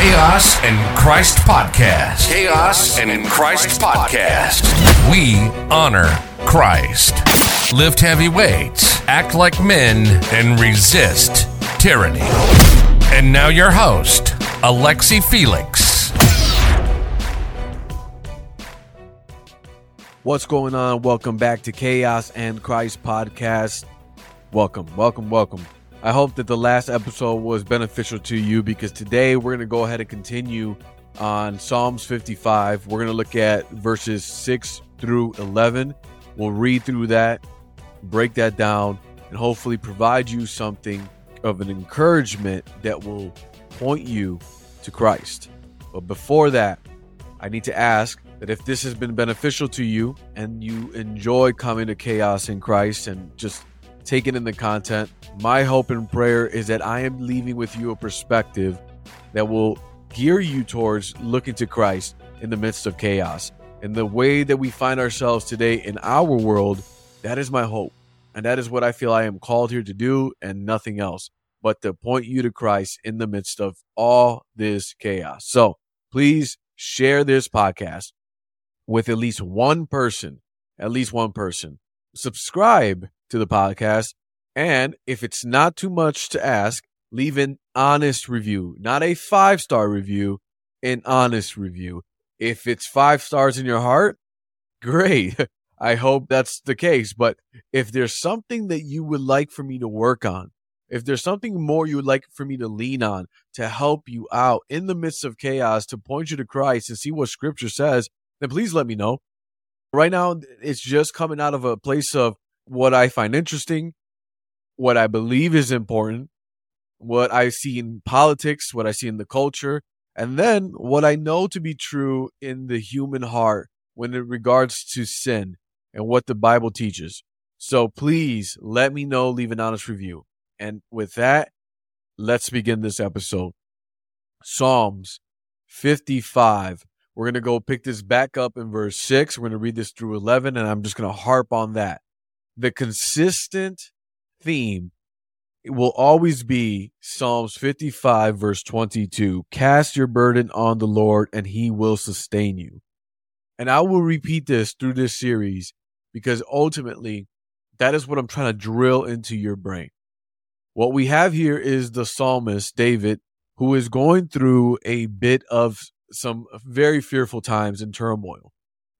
Chaos and Christ Podcast. Chaos and in Christ Podcast. We honor Christ. Lift heavy weights, act like men, and resist tyranny. And now your host, Alexsy Felix. What's going on? Welcome back to Chaos and Christ podcast. Welcome, welcome, welcome. I hope that the last episode was beneficial to you because today we're going to go ahead and continue on Psalms 55. We're going to look at verses 6 through 11. We'll read through that, break that down, and hopefully provide you something of an encouragement that will point you to Christ. But before that, I need to ask that if this has been beneficial to you and you enjoy coming to Chaos in Christ and just taking in the content, my hope and prayer is that I am leaving with you a perspective that will gear you towards looking to Christ in the midst of chaos. And the way that we find ourselves today in our world, that is my hope. And that is what I feel I am called here to do and nothing else but to point you to Christ in the midst of all this chaos. So please share this podcast with at least one person, at least one person. Subscribe to the podcast. And if it's not too much to ask, leave an honest review, not a five star review, an honest review. If it's five stars in your heart, great. I hope that's the case. But if there's something that you would like for me to work on, if there's something more you would like for me to lean on to help you out in the midst of chaos, to point you to Christ and see what scripture says, then please let me know. Right now, it's just coming out of a place of what I find interesting, what I believe is important, what I see in politics, what I see in the culture, and then what I know to be true in the human heart when it regards to sin and what the Bible teaches. So please let me know, leave an honest review. And with that, let's begin this episode. Psalms 55. We're going to go pick this back up in verse 6. We're going to read this through 11, and I'm just going to harp on that. The consistent theme will always be Psalms 55, verse 22. Cast your burden on the Lord, and he will sustain you. And I will repeat this through this series because ultimately, that is what I'm trying to drill into your brain. What we have here is the psalmist, David, who is going through a bit of some very fearful times and turmoil.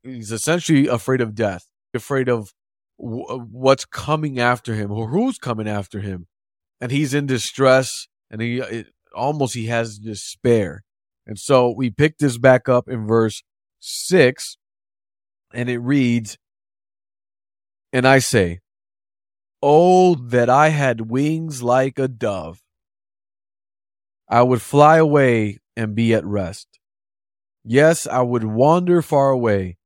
He's essentially afraid of death, afraid of w- uh, what's coming after him or who's coming after him. And he's in distress and he it, almost he has despair. And so we pick this back up in verse 6 and it reads, And I say, Oh, that I had wings like a dove. I would fly away and be at rest. Yes, I would wander far away.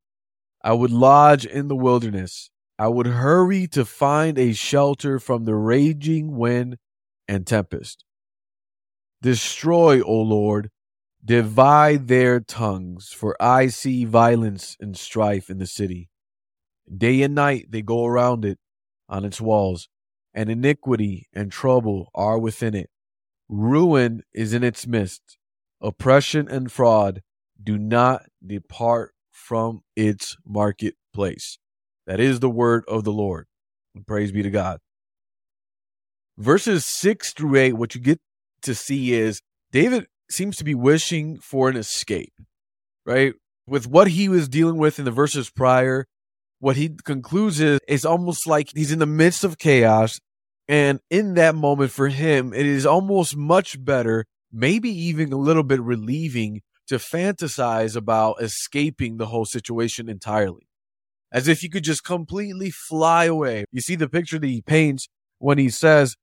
I would lodge in the wilderness. I would hurry to find a shelter from the raging wind and tempest. Destroy, O Lord, divide their tongues, for I see violence and strife in the city. Day and night they go around it on its walls, and iniquity and trouble are within it. Ruin is in its midst. Oppression and fraud do not depart from its marketplace. That is the word of the Lord. Praise be to God. Verses 6 through 8, what you get to see is David seems to be wishing for an escape, right? With what he was dealing with in the verses prior, what he concludes is it's almost like he's in the midst of chaos. And in that moment for him, it is almost much better, maybe even a little bit relieving to fantasize about escaping the whole situation entirely as if you could just completely fly away. You see the picture that he paints when he says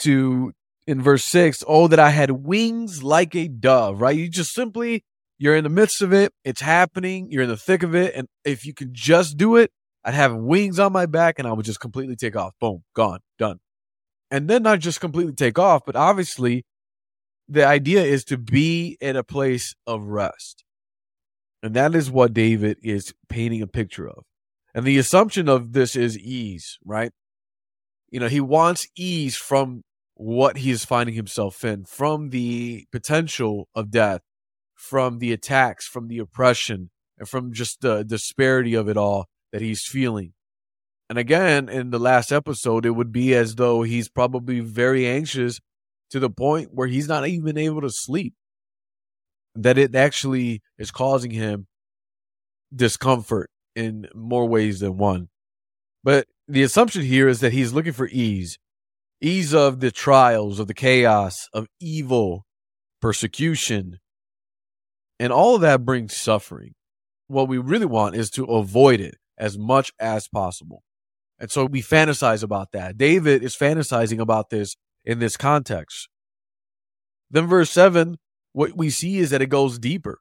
to in verse 6, "Oh that I had wings like a dove," right? You just simply you're in the midst of it, it's happening, you're in the thick of it, and if you could just do it, I'd have wings on my back and I would just completely take off. Boom, gone, done. And then not just completely take off, but obviously the idea is to be in a place of rest. And that is what David is painting a picture of. And the assumption of this is ease, right? You know, he wants ease from what he is finding himself in from the potential of death, from the attacks, from the oppression, and from just the disparity of it all that he's feeling. And again, in the last episode, it would be as though he's probably very anxious to the point where he's not even able to sleep. That it actually is causing him discomfort in more ways than one. But the assumption here is that he's looking for ease ease of the trials, of the chaos, of evil, persecution. And all of that brings suffering. What we really want is to avoid it as much as possible. And so we fantasize about that. David is fantasizing about this in this context. Then, verse 7, what we see is that it goes deeper.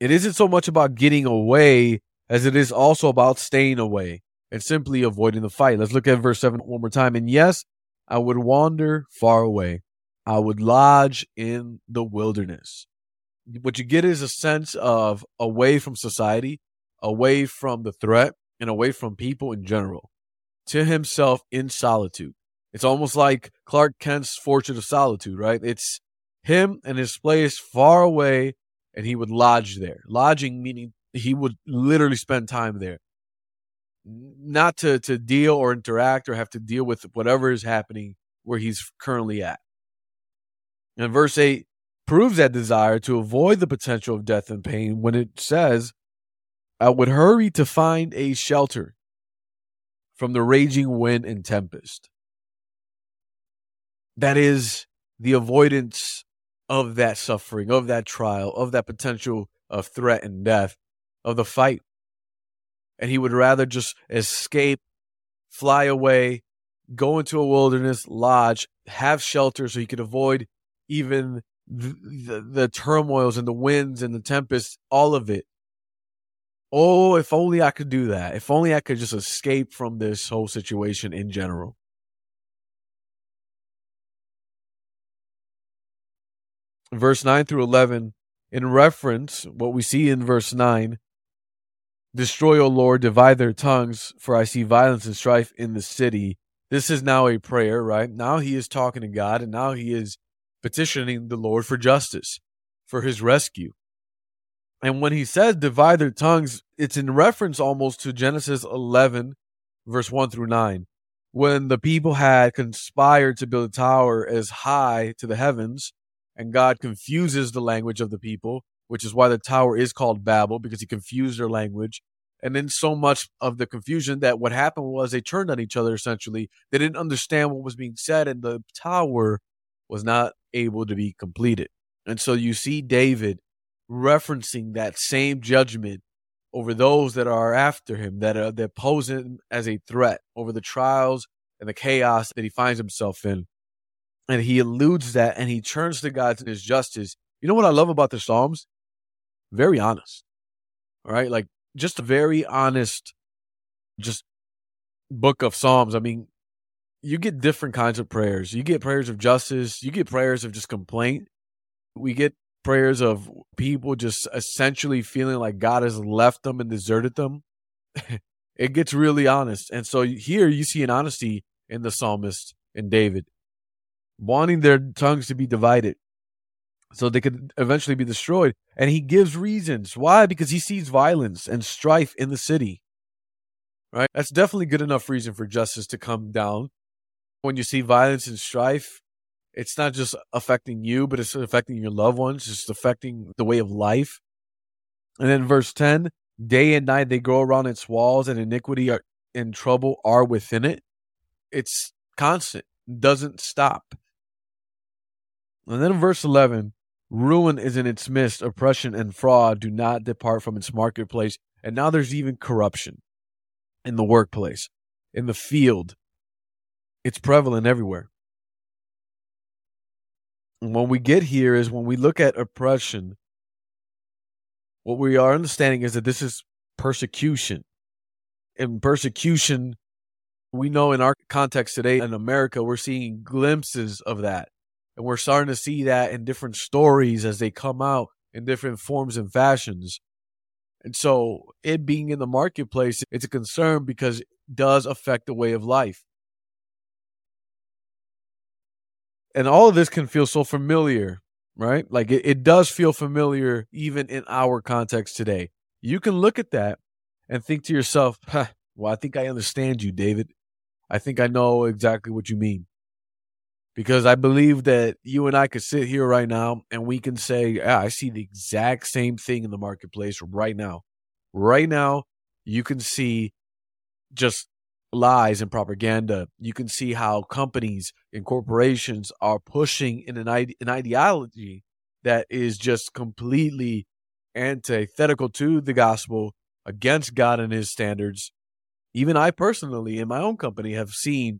It isn't so much about getting away as it is also about staying away and simply avoiding the fight. Let's look at verse 7 one more time. And yes, I would wander far away, I would lodge in the wilderness. What you get is a sense of away from society, away from the threat, and away from people in general, to himself in solitude. It's almost like Clark Kent's Fortress of Solitude, right? It's him and his place far away, and he would lodge there. Lodging meaning he would literally spend time there not to to deal or interact or have to deal with whatever is happening where he's currently at. And verse 8 proves that desire to avoid the potential of death and pain when it says, I would hurry to find a shelter from the raging wind and tempest. That is the avoidance of that suffering, of that trial, of that potential of threat and death, of the fight and he would rather just escape, fly away, go into a wilderness lodge, have shelter so he could avoid even the, the, the turmoils and the winds and the tempests, all of it. Oh, if only I could do that. If only I could just escape from this whole situation in general. Verse 9 through 11, in reference, what we see in verse 9 Destroy, O Lord, divide their tongues, for I see violence and strife in the city. This is now a prayer, right? Now he is talking to God, and now he is petitioning the Lord for justice, for his rescue. And when he says divide their tongues, it's in reference almost to Genesis 11, verse 1 through 9, when the people had conspired to build a tower as high to the heavens, and God confuses the language of the people which is why the tower is called Babel because he confused their language. And then so much of the confusion that what happened was they turned on each other essentially. They didn't understand what was being said, and the tower was not able to be completed. And so you see David referencing that same judgment over those that are after him, that are that pose him as a threat over the trials and the chaos that he finds himself in. And he eludes that and he turns to God and his justice. You know what I love about the Psalms? very honest. All right. Like just a very honest, just book of Psalms. I mean, you get different kinds of prayers. You get prayers of justice. You get prayers of just complaint. We get prayers of people just essentially feeling like God has left them and deserted them. it gets really honest. And so here you see an honesty in the psalmist and David, wanting their tongues to be divided, so they could eventually be destroyed. And he gives reasons. Why? Because he sees violence and strife in the city. Right? That's definitely good enough reason for justice to come down. When you see violence and strife, it's not just affecting you, but it's affecting your loved ones, it's affecting the way of life. And then verse 10 day and night they go around its walls, and iniquity are, and trouble are within it. It's constant, doesn't stop. And then in verse 11, Ruin is in its midst. Oppression and fraud do not depart from its marketplace. And now there's even corruption in the workplace, in the field. It's prevalent everywhere. And when we get here is when we look at oppression, what we are understanding is that this is persecution. And persecution, we know in our context today in America, we're seeing glimpses of that and we're starting to see that in different stories as they come out in different forms and fashions. And so it being in the marketplace, it's a concern because it does affect the way of life. And all of this can feel so familiar, right? Like it, it does feel familiar even in our context today. You can look at that and think to yourself, huh, well, I think I understand you, David. I think I know exactly what you mean. Because I believe that you and I could sit here right now and we can say, yeah, I see the exact same thing in the marketplace right now. Right now, you can see just lies and propaganda. You can see how companies and corporations are pushing in an, ide- an ideology that is just completely antithetical to the gospel, against God and his standards. Even I personally, in my own company, have seen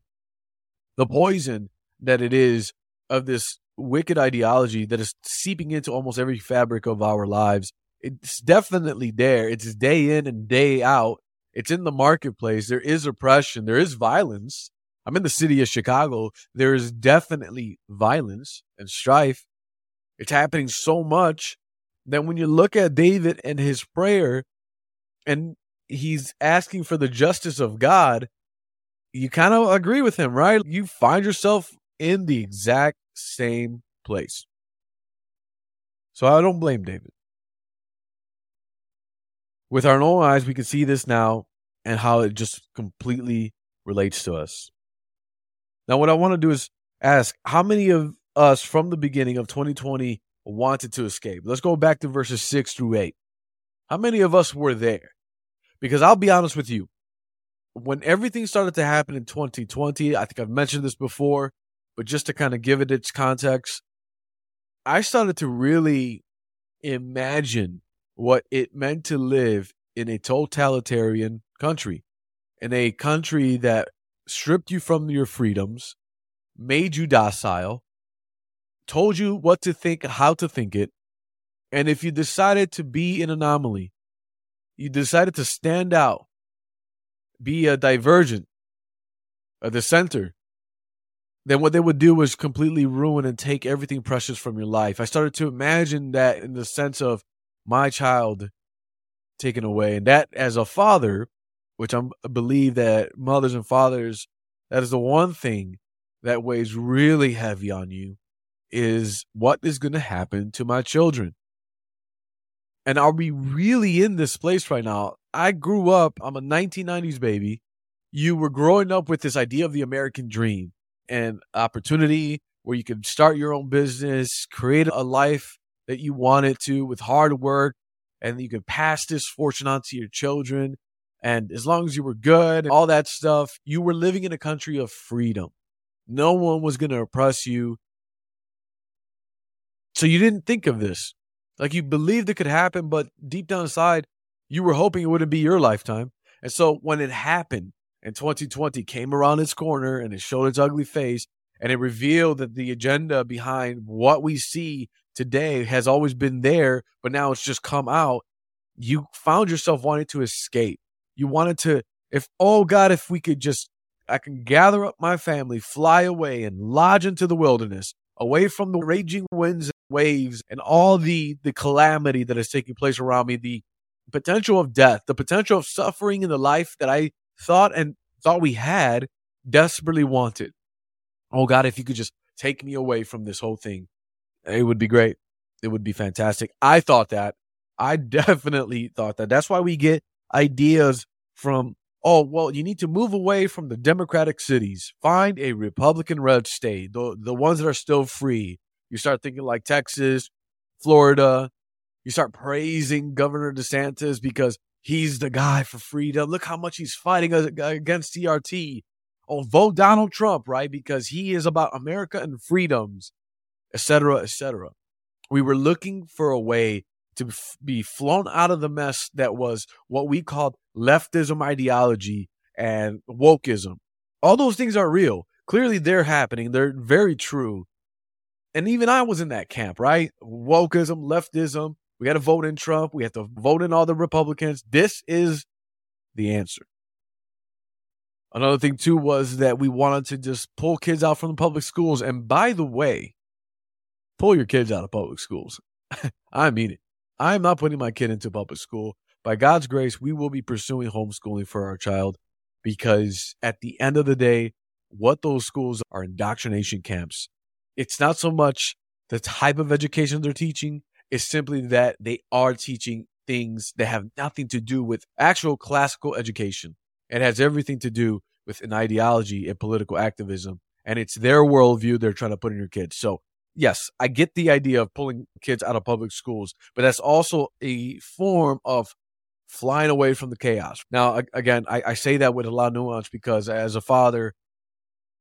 the poison that it is of this wicked ideology that is seeping into almost every fabric of our lives. It's definitely there. It's day in and day out. It's in the marketplace. There is oppression. There is violence. I'm in the city of Chicago. There is definitely violence and strife. It's happening so much that when you look at David and his prayer, and he's asking for the justice of God, you kind of agree with him, right? You find yourself in the exact same place. So I don't blame David. With our own eyes, we can see this now and how it just completely relates to us. Now, what I want to do is ask how many of us from the beginning of 2020 wanted to escape? Let's go back to verses 6 through 8. How many of us were there? Because I'll be honest with you, when everything started to happen in 2020, I think I've mentioned this before, but just to kind of give it its context, I started to really imagine what it meant to live in a totalitarian country, in a country that stripped you from your freedoms, made you docile, told you what to think, how to think it. And if you decided to be an anomaly, you decided to stand out, be a divergent, uh, a dissenter, then what they would do was completely ruin and take everything precious from your life. I started to imagine that in the sense of my child taken away. And that as a father, which I believe that mothers and fathers, that is the one thing that weighs really heavy on you is what is going to happen to my children? And are we really in this place right now? I grew up, I'm a 1990s baby. You were growing up with this idea of the American dream and opportunity where you can start your own business, create a life that you wanted to with hard work, and you could pass this fortune on to your children. And as long as you were good, all that stuff, you were living in a country of freedom. No one was going to oppress you. So you didn't think of this. Like you believed it could happen, but deep down inside, you were hoping it wouldn't be your lifetime. And so when it happened and 2020 came around its corner and it showed its ugly face and it revealed that the agenda behind what we see today has always been there, but now it's just come out, you found yourself wanting to escape. You wanted to, if, oh God, if we could just, I can gather up my family, fly away and lodge into the wilderness, away from the raging winds and waves and all the the calamity that is taking place around me, the potential of death, the potential of suffering in the life that I thought and thought we had, desperately wanted. Oh God, if you could just take me away from this whole thing, it would be great. It would be fantastic. I thought that. I definitely thought that. That's why we get ideas from, oh, well, you need to move away from the Democratic cities. Find a Republican red state, the, the ones that are still free. You start thinking like Texas, Florida. You start praising Governor DeSantis because he's the guy for freedom. Look how much he's fighting against CRT. Oh, vote Donald Trump, right? Because he is about America and freedoms, etc., etc. We were looking for a way to be flown out of the mess that was what we called leftism ideology and wokeism. All those things are real. Clearly, they're happening. They're very true and even I was in that camp, right? Wokeism, leftism. We got to vote in Trump. We have to vote in all the Republicans. This is the answer. Another thing, too, was that we wanted to just pull kids out from the public schools. And by the way, pull your kids out of public schools. I mean it. I'm not putting my kid into public school. By God's grace, we will be pursuing homeschooling for our child because at the end of the day, what those schools are indoctrination camps it's not so much the type of education they're teaching, it's simply that they are teaching things that have nothing to do with actual classical education. It has everything to do with an ideology and political activism. And it's their worldview they're trying to put in your kids. So, yes, I get the idea of pulling kids out of public schools, but that's also a form of flying away from the chaos. Now, again, I, I say that with a lot of nuance because as a father,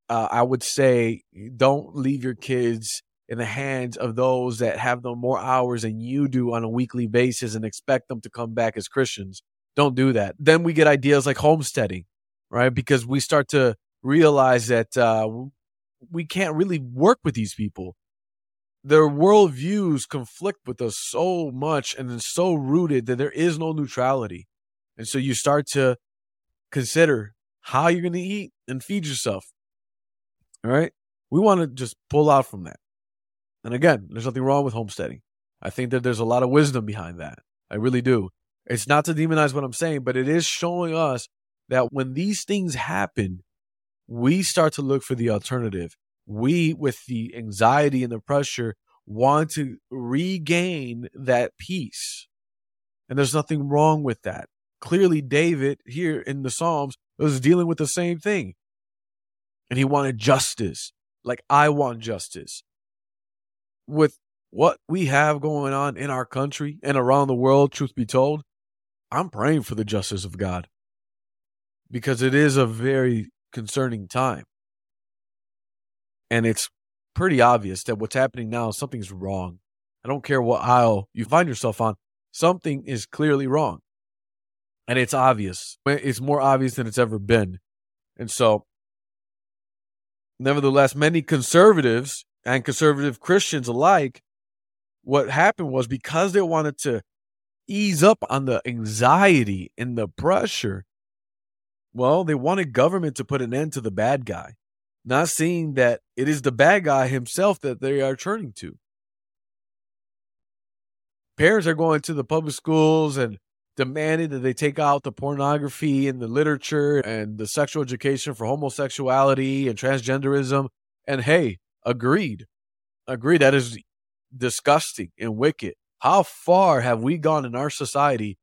uh, I would say don't leave your kids in the hands of those that have no more hours than you do on a weekly basis and expect them to come back as Christians. Don't do that. Then we get ideas like homesteading, right? Because we start to realize that uh, we can't really work with these people. Their worldviews conflict with us so much and it's so rooted that there is no neutrality. And so you start to consider how you're going to eat and feed yourself. All right. We want to just pull out from that. And again, there's nothing wrong with homesteading. I think that there's a lot of wisdom behind that. I really do. It's not to demonize what I'm saying, but it is showing us that when these things happen, we start to look for the alternative. We, with the anxiety and the pressure, want to regain that peace. And there's nothing wrong with that. Clearly, David here in the Psalms was dealing with the same thing. And he wanted justice, like I want justice with what we have going on in our country and around the world, truth be told, I'm praying for the justice of God because it is a very concerning time. And it's pretty obvious that what's happening now, something's wrong. I don't care what aisle you find yourself on, something is clearly wrong. And it's obvious. It's more obvious than it's ever been. And so, nevertheless, many conservatives and conservative Christians alike, what happened was because they wanted to ease up on the anxiety and the pressure, well, they wanted government to put an end to the bad guy, not seeing that it is the bad guy himself that they are turning to. Parents are going to the public schools and demanding that they take out the pornography and the literature and the sexual education for homosexuality and transgenderism. And hey, Agreed. Agreed. That is disgusting and wicked. How far have we gone in our society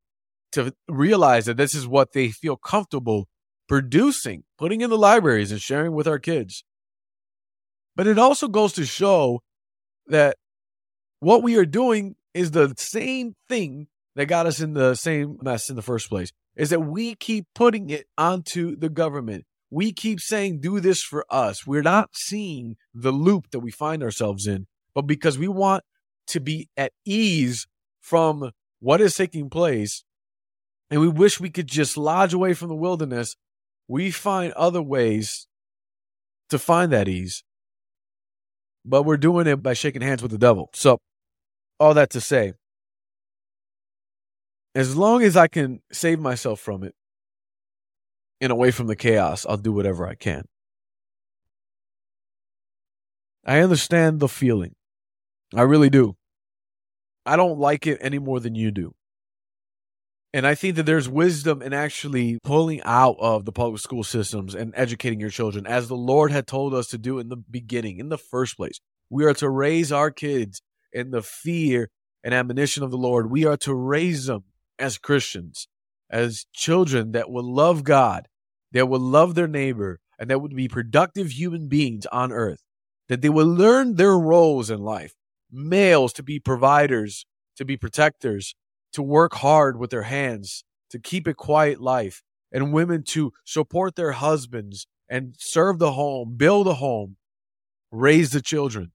to realize that this is what they feel comfortable producing, putting in the libraries and sharing with our kids? But it also goes to show that what we are doing is the same thing that got us in the same mess in the first place is that we keep putting it onto the government we keep saying, do this for us. We're not seeing the loop that we find ourselves in, but because we want to be at ease from what is taking place, and we wish we could just lodge away from the wilderness, we find other ways to find that ease. But we're doing it by shaking hands with the devil. So, all that to say, as long as I can save myself from it, and away from the chaos, I'll do whatever I can. I understand the feeling. I really do. I don't like it any more than you do. And I think that there's wisdom in actually pulling out of the public school systems and educating your children, as the Lord had told us to do in the beginning, in the first place. We are to raise our kids in the fear and admonition of the Lord. We are to raise them as Christians as children that will love God, that will love their neighbor, and that would be productive human beings on earth, that they will learn their roles in life. Males to be providers, to be protectors, to work hard with their hands, to keep a quiet life, and women to support their husbands and serve the home, build a home, raise the children.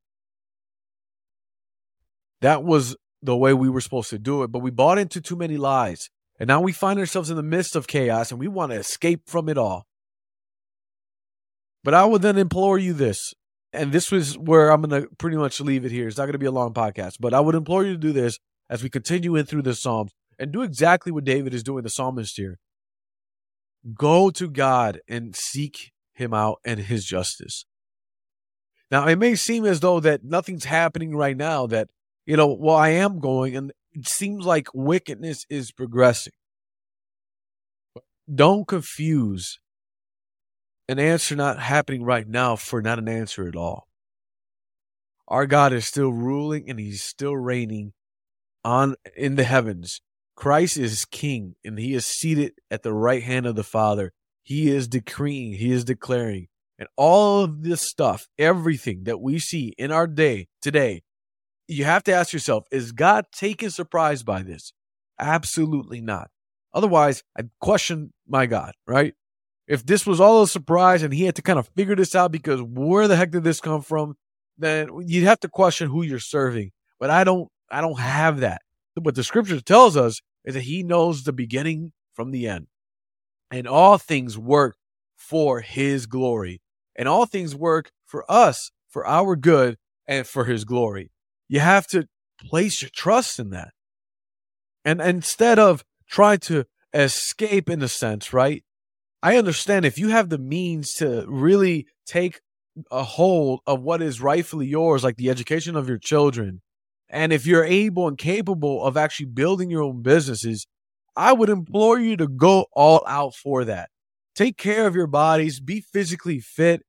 That was the way we were supposed to do it, but we bought into too many lies. And now we find ourselves in the midst of chaos and we want to escape from it all. But I would then implore you this, and this was where I'm going to pretty much leave it here. It's not going to be a long podcast, but I would implore you to do this as we continue in through the Psalms and do exactly what David is doing, the psalmist here. Go to God and seek him out and his justice. Now, it may seem as though that nothing's happening right now, that, you know, well, I am going and it seems like wickedness is progressing. Don't confuse an answer not happening right now for not an answer at all. Our God is still ruling and he's still reigning on in the heavens. Christ is king and he is seated at the right hand of the Father. He is decreeing, he is declaring. And all of this stuff, everything that we see in our day today, you have to ask yourself, is God taken surprised by this? Absolutely not. Otherwise, I'd question my God, right? If this was all a surprise and he had to kind of figure this out because where the heck did this come from? Then you'd have to question who you're serving. But I don't I don't have that. What the scripture tells us is that he knows the beginning from the end. And all things work for his glory. And all things work for us, for our good, and for his glory. You have to place your trust in that. And instead of trying to escape in a sense, right? I understand if you have the means to really take a hold of what is rightfully yours, like the education of your children, and if you're able and capable of actually building your own businesses, I would implore you to go all out for that. Take care of your bodies, be physically fit,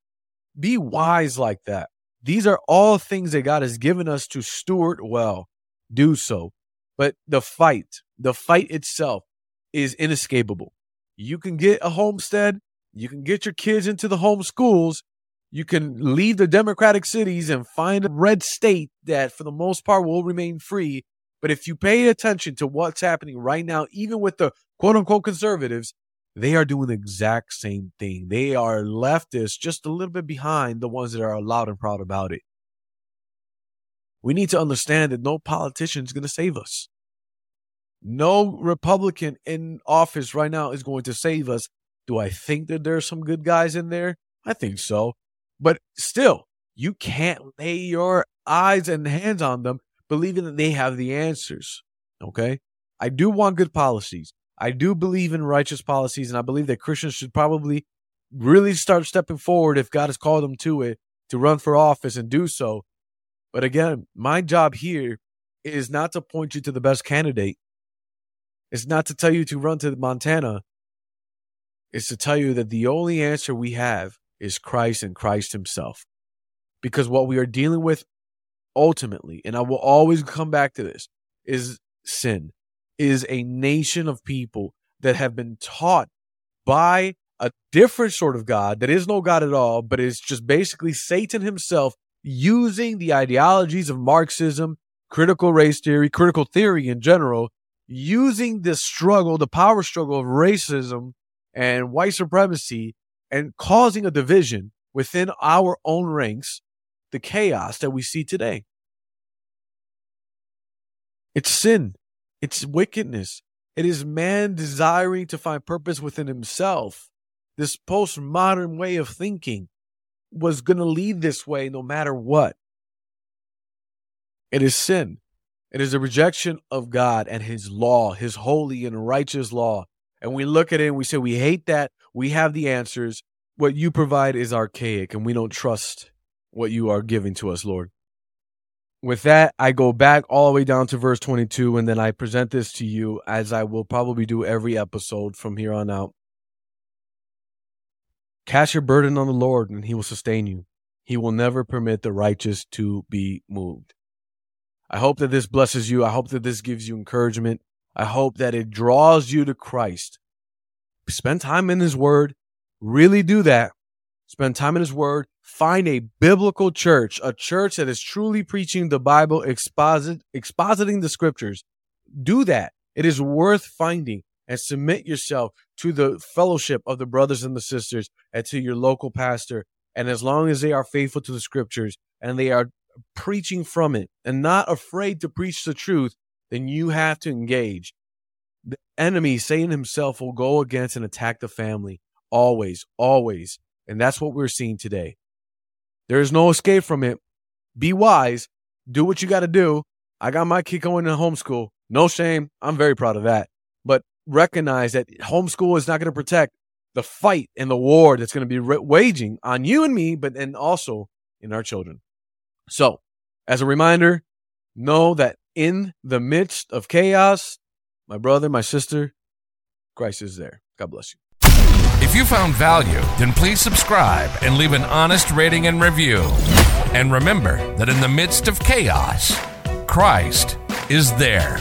be wise like that. These are all things that God has given us to steward well. Do so. But the fight, the fight itself is inescapable. You can get a homestead, you can get your kids into the home schools, you can leave the democratic cities and find a red state that, for the most part, will remain free. But if you pay attention to what's happening right now, even with the quote unquote conservatives, they are doing the exact same thing. They are leftists, just a little bit behind the ones that are loud and proud about it. We need to understand that no politician is going to save us. No Republican in office right now is going to save us. Do I think that there are some good guys in there? I think so. But still, you can't lay your eyes and hands on them believing that they have the answers. Okay? I do want good policies. I do believe in righteous policies, and I believe that Christians should probably really start stepping forward if God has called them to it to run for office and do so. But again, my job here is not to point you to the best candidate. It's not to tell you to run to Montana. It's to tell you that the only answer we have is Christ and Christ Himself. Because what we are dealing with ultimately, and I will always come back to this, is sin, is a nation of people that have been taught by a different sort of God that is no God at all, but is just basically Satan himself using the ideologies of Marxism, critical race theory, critical theory in general, using this struggle, the power struggle of racism and white supremacy and causing a division within our own ranks, the chaos that we see today. It's sin, it's wickedness, it is man desiring to find purpose within himself. This postmodern way of thinking was going to lead this way no matter what. It is sin. It is a rejection of God and His law, His holy and righteous law. And we look at it and we say, we hate that. We have the answers. What you provide is archaic, and we don't trust what you are giving to us, Lord. With that, I go back all the way down to verse 22, and then I present this to you as I will probably do every episode from here on out. Cast your burden on the Lord, and he will sustain you. He will never permit the righteous to be moved. I hope that this blesses you. I hope that this gives you encouragement. I hope that it draws you to Christ. Spend time in His Word. Really do that. Spend time in His Word. Find a biblical church, a church that is truly preaching the Bible, exposit, expositing the scriptures. Do that. It is worth finding and submit yourself to the fellowship of the brothers and the sisters and to your local pastor. And as long as they are faithful to the scriptures and they are preaching from it and not afraid to preach the truth, then you have to engage. The enemy, Satan himself, will go against and attack the family always, always. And that's what we're seeing today. There is no escape from it. Be wise. Do what you got to do. I got my kid going to homeschool. No shame. I'm very proud of that. But recognize that homeschool is not going to protect the fight and the war that's going to be waging on you and me, but then also in our children. So, as a reminder, know that in the midst of chaos, my brother, my sister, Christ is there. God bless you. If you found value, then please subscribe and leave an honest rating and review. And remember that in the midst of chaos, Christ is there.